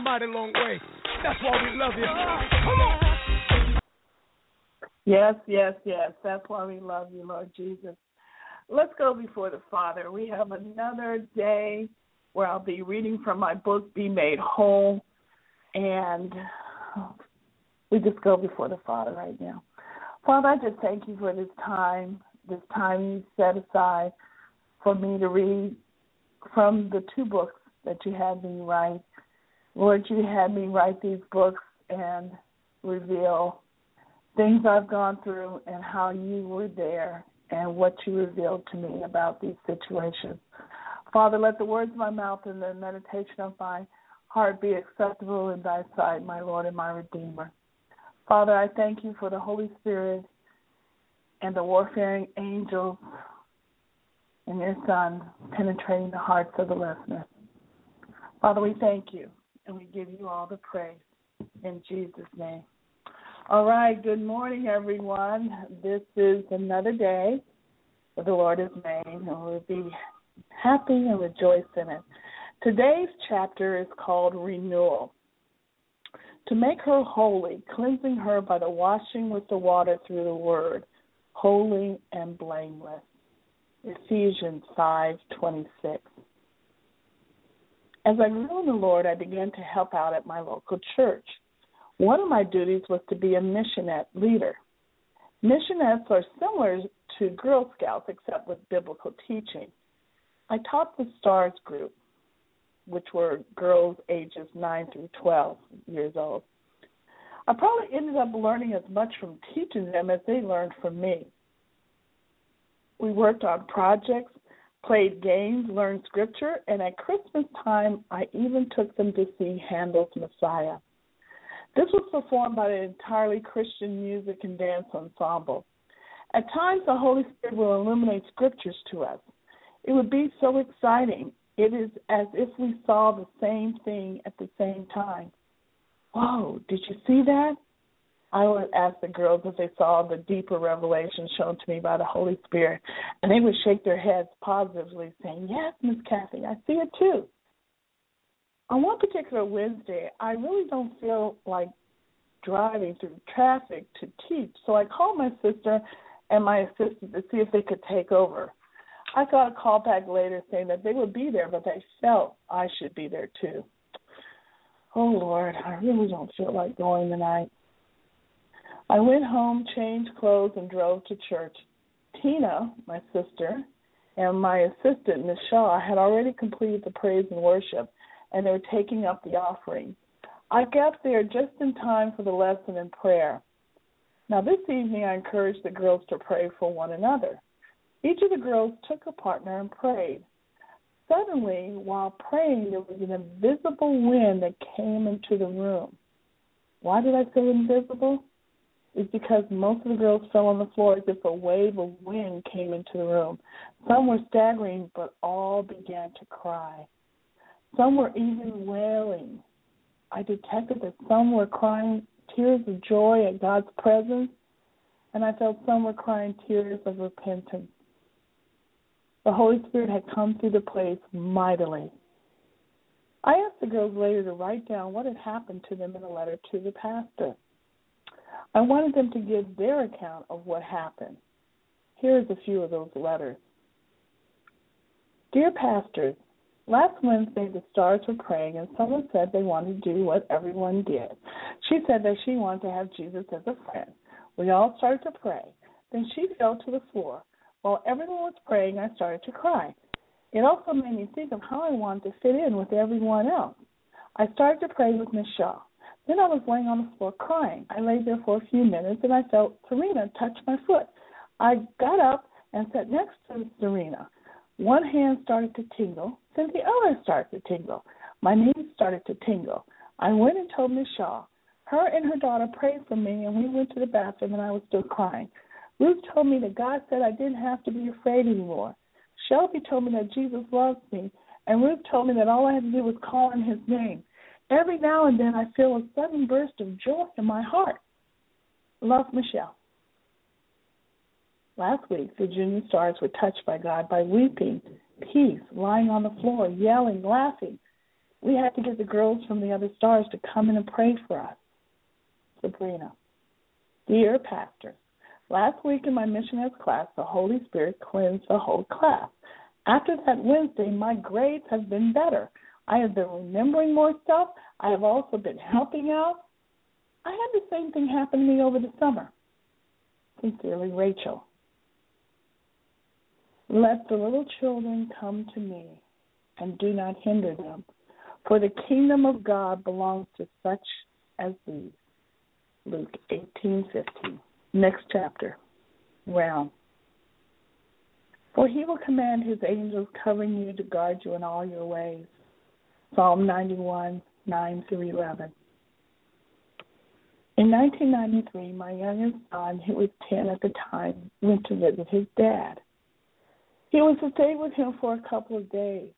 mighty long way. That's why we love you. Come on. Yes, yes, yes. That's why we love you, Lord Jesus. Let's go before the Father. We have another day where I'll be reading from my book, Be Made Whole. And we just go before the Father right now. Father, I just thank you for this time, this time you set aside for me to read from the two books that you had me write. Lord, you had me write these books and reveal things I've gone through and how you were there and what you revealed to me about these situations. Father, let the words of my mouth and the meditation of my heart be acceptable in thy sight, my Lord and my Redeemer. Father, I thank you for the Holy Spirit and the warfaring angels and your Son penetrating the hearts of the listeners. Father, we thank you and we give you all the praise in Jesus' name. All right, good morning, everyone. This is another day that the Lord has made, and we'll be happy and rejoice in it. Today's chapter is called Renewal. To make her holy, cleansing her by the washing with the water through the word, holy and blameless. Ephesians 5:26. As I grew in the Lord, I began to help out at my local church. One of my duties was to be a missionette leader. Missionettes are similar to Girl Scouts except with biblical teaching. I taught the STARS group, which were girls ages 9 through 12 years old. I probably ended up learning as much from teaching them as they learned from me. We worked on projects, played games, learned scripture, and at Christmas time, I even took them to see Handel's Messiah. This was performed by an entirely Christian music and dance ensemble. At times, the Holy Spirit will illuminate scriptures to us. It would be so exciting. It is as if we saw the same thing at the same time. Whoa, did you see that? I would ask the girls if they saw the deeper revelation shown to me by the Holy Spirit, and they would shake their heads positively, saying, Yes, Miss Kathy, I see it too. On one particular Wednesday, I really don't feel like driving through traffic to teach, so I called my sister and my assistant to see if they could take over. I got a call back later saying that they would be there, but they felt I should be there too. Oh Lord, I really don't feel like going tonight. I went home, changed clothes, and drove to church. Tina, my sister, and my assistant, Miss Shaw, had already completed the praise and worship, and they were taking up the offering. I got there just in time for the lesson and prayer. Now, this evening, I encouraged the girls to pray for one another. Each of the girls took a partner and prayed. Suddenly, while praying, there was an invisible wind that came into the room. Why did I say invisible? It's because most of the girls fell on the floor as if a wave of wind came into the room. Some were staggering, but all began to cry. Some were even wailing. I detected that some were crying tears of joy at God's presence, and I felt some were crying tears of repentance. The Holy Spirit had come through the place mightily. I asked the girls later to write down what had happened to them in a letter to the pastor. I wanted them to give their account of what happened. Here is a few of those letters. Dear pastors, last Wednesday the stars were praying and someone said they wanted to do what everyone did. She said that she wanted to have Jesus as a friend. We all started to pray. Then she fell to the floor. While everyone was praying, I started to cry. It also made me think of how I wanted to fit in with everyone else. I started to pray with Miss Shaw. Then I was laying on the floor crying. I lay there for a few minutes and I felt Serena touch my foot. I got up and sat next to Serena. One hand started to tingle, then the other started to tingle. My knees started to tingle. I went and told Miss Shaw. Her and her daughter prayed for me, and we went to the bathroom, and I was still crying. Ruth told me that God said I didn't have to be afraid anymore. Shelby told me that Jesus loves me, and Ruth told me that all I had to do was call on his name. Every now and then I feel a sudden burst of joy in my heart. Love, Michelle. Last week, the junior stars were touched by God by weeping, peace, lying on the floor, yelling, laughing. We had to get the girls from the other stars to come in and pray for us. Sabrina. Dear Pastor, last week in my missionettes class, the Holy Spirit cleansed the whole class. After that Wednesday, my grades have been better. I have been remembering more stuff. I have also been helping out. I had the same thing happen to me over the summer. Sincerely, Rachel. Let the little children come to me, and do not hinder them, for the kingdom of God belongs to such as these. Luke eighteen fifteen. Next chapter. Realm. For he will command his angels covering you to guard you in all your ways. Psalm 91, 9 through 11. In 1993, my youngest son, who was 10 at the time, went to visit his dad. He was to stay with him for a couple of days.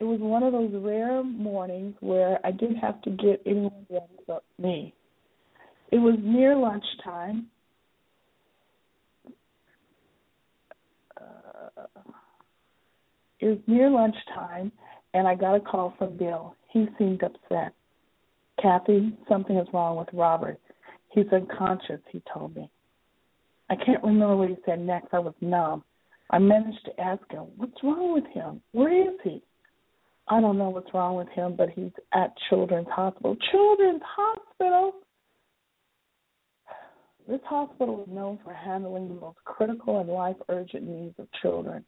It was one of those rare mornings where I didn't have to get anyone ready but me. It was near lunchtime. Uh, it was near lunchtime, and I got a call from Bill. He seemed upset. Kathy, something is wrong with Robert. He's unconscious, he told me. I can't remember what he said next. I was numb. I managed to ask him, What's wrong with him? Where is he? I don't know what's wrong with him, but he's at Children's Hospital. Children's Hospital? This hospital is known for handling the most critical and life urgent needs of children.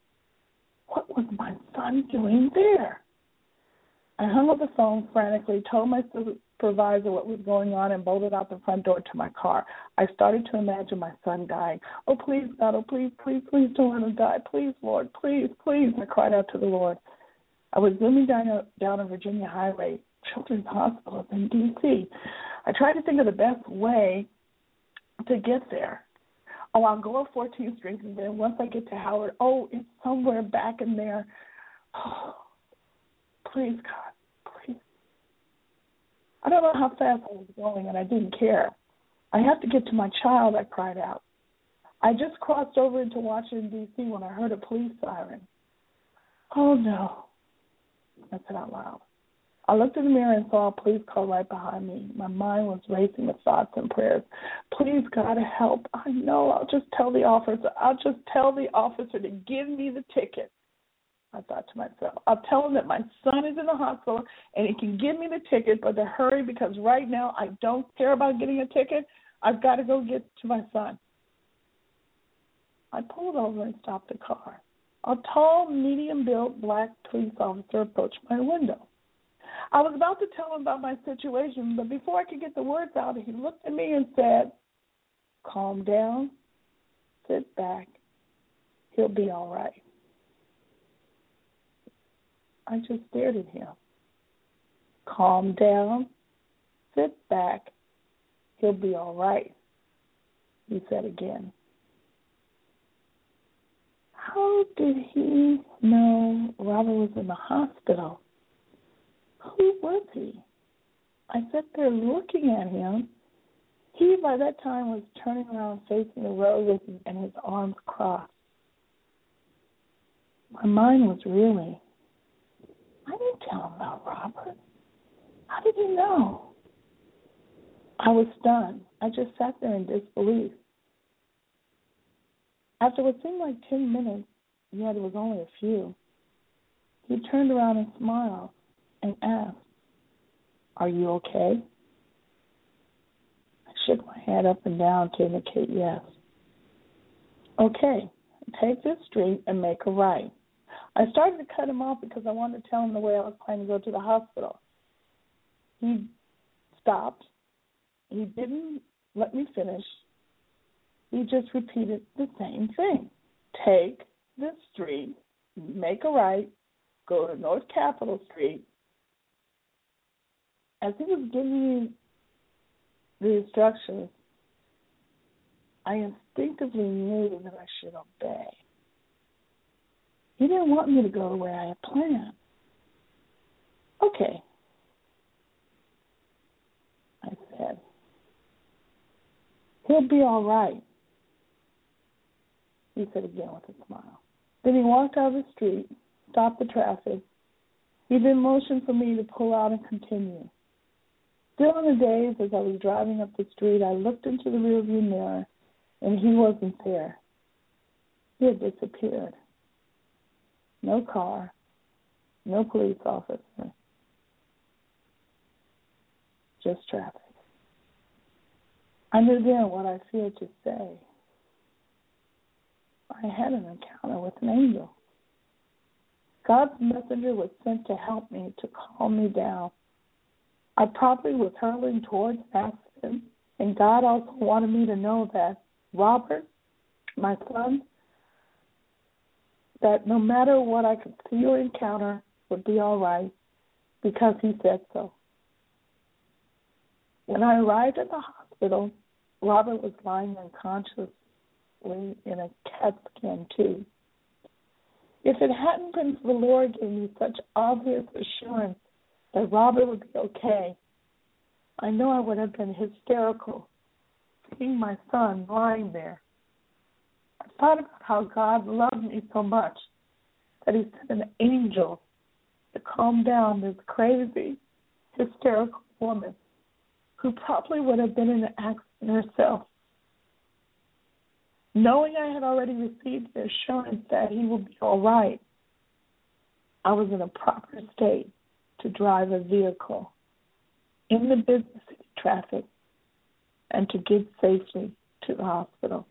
What was my son doing there? I hung up the phone frantically, told my supervisor what was going on, and bolted out the front door to my car. I started to imagine my son dying. Oh, please, God, oh, please, please, please don't let him die. Please, Lord, please, please. I cried out to the Lord. I was zooming down, a, down a Virginia highway, Children's Hospital in D.C. I tried to think of the best way to get there. Oh, I'll go up 14th Street, and then once I get to Howard, oh, it's somewhere back in there. Oh, please, God, please. I don't know how fast I was going, and I didn't care. I have to get to my child, I cried out. I just crossed over into Washington, D.C. when I heard a police siren. Oh, no. I said out loud. I looked in the mirror and saw a police car right behind me. My mind was racing with thoughts and prayers. Please, God, help. I know. I'll just tell the officer. I'll just tell the officer to give me the ticket. I thought to myself, I'll tell him that my son is in the hospital and he can give me the ticket, but to hurry because right now I don't care about getting a ticket. I've got to go get to my son. I pulled over and stopped the car. A tall, medium built black police officer approached my window. I was about to tell him about my situation, but before I could get the words out, he looked at me and said, Calm down, sit back, he'll be all right. I just stared at him. Calm down, sit back, he'll be all right, he said again. How did he know Robert was in the hospital? Who was he? I sat there looking at him. He, by that time, was turning around facing the road with and his arms crossed. My mind was reeling. I didn't tell him about Robert. How did he know? I was stunned. I just sat there in disbelief. After what seemed like 10 minutes, yet it was only a few, he turned around and smiled and asked, Are you okay? I shook my head up and down to indicate yes. Okay, take this street and make a right. I started to cut him off because I wanted to tell him the way I was planning to go to the hospital. He stopped. He didn't let me finish. He just repeated the same thing. Take this street, make a right, go to North Capitol Street. As he was giving me the instructions, I instinctively knew that I should obey. He didn't want me to go the way I had planned. Okay, I said. He'll be all right, he said again with a smile. Then he walked out of the street, stopped the traffic. He then motioned for me to pull out and continue. Still in the daze, as I was driving up the street, I looked into the rearview mirror, and he wasn't there. He had disappeared. No car, no police officer, just traffic. I knew then what I feared to say. I had an encounter with an angel. God's messenger was sent to help me, to calm me down. I probably was hurtling towards accident, and God also wanted me to know that Robert, my son, that no matter what I could see or encounter would be all right because he said so. When I arrived at the hospital, Robert was lying unconsciously in a CAT scan tube. If it hadn't been for the Lord giving me such obvious assurance that Robert would be okay, I know I would have been hysterical seeing my son lying there. Thought about how God loved me so much that he sent an angel to calm down this crazy, hysterical woman who probably would have been in an accident herself. Knowing I had already received the assurance that he would be all right, I was in a proper state to drive a vehicle in the business traffic and to get safely to the hospital.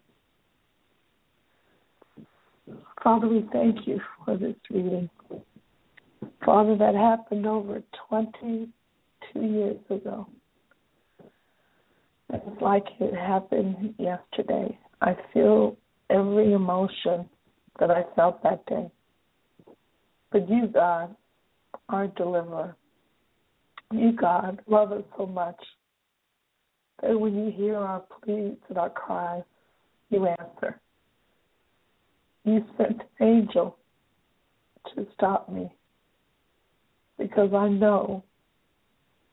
Father, we thank you for this reading. Father, that happened over 22 years ago. It's like it happened yesterday. I feel every emotion that I felt that day. But you, God, our deliverer, you, God, love us so much that when you hear our pleas and our cries, you answer. You sent an angel to stop me because I know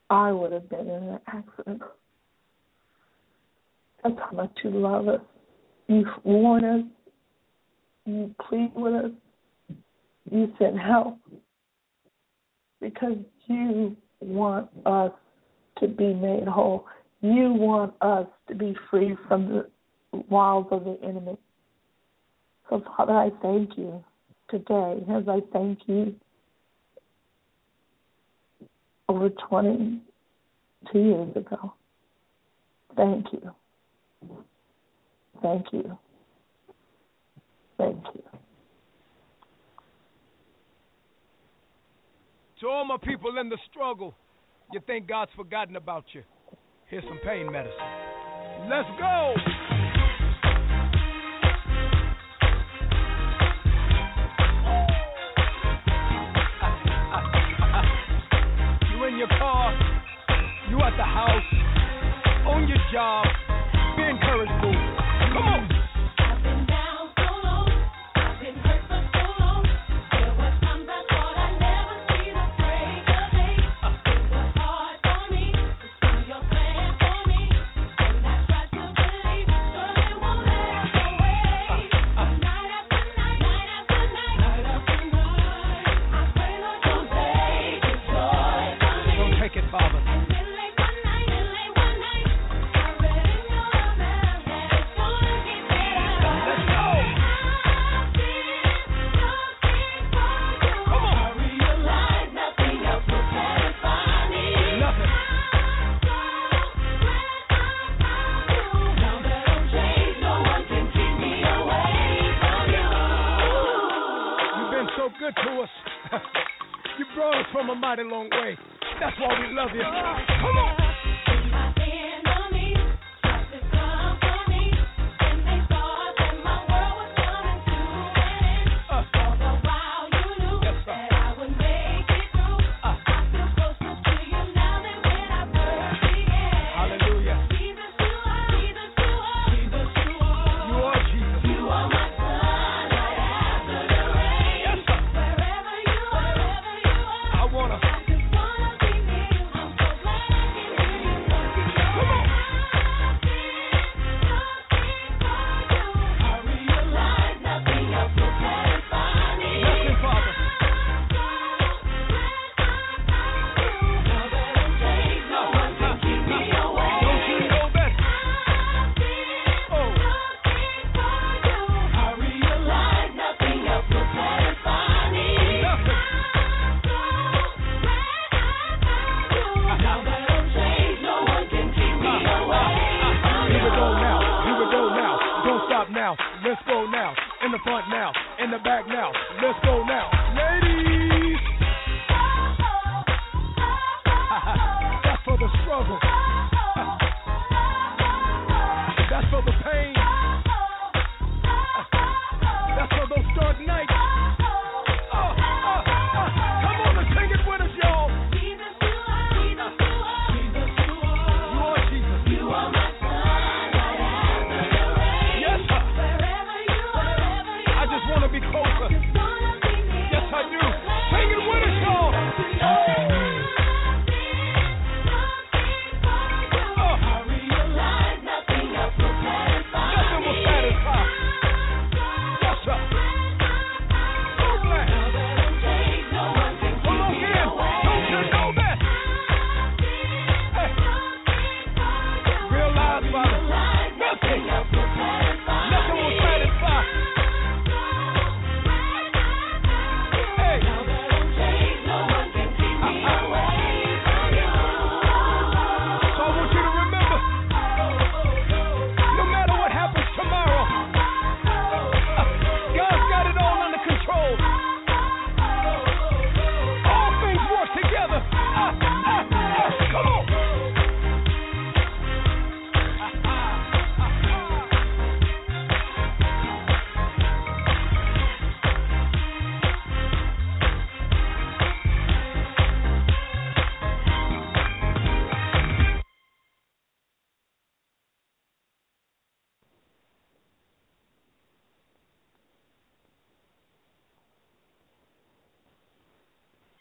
I would have been in an accident. That's how much you love us. You warn us. You plead with us. You send help because you want us to be made whole. You want us to be free from the wiles of the enemy. So, Father, I thank you today as I thank you over 22 years ago. Thank you. Thank you. Thank you. To all my people in the struggle, you think God's forgotten about you. Here's some pain medicine. Let's go!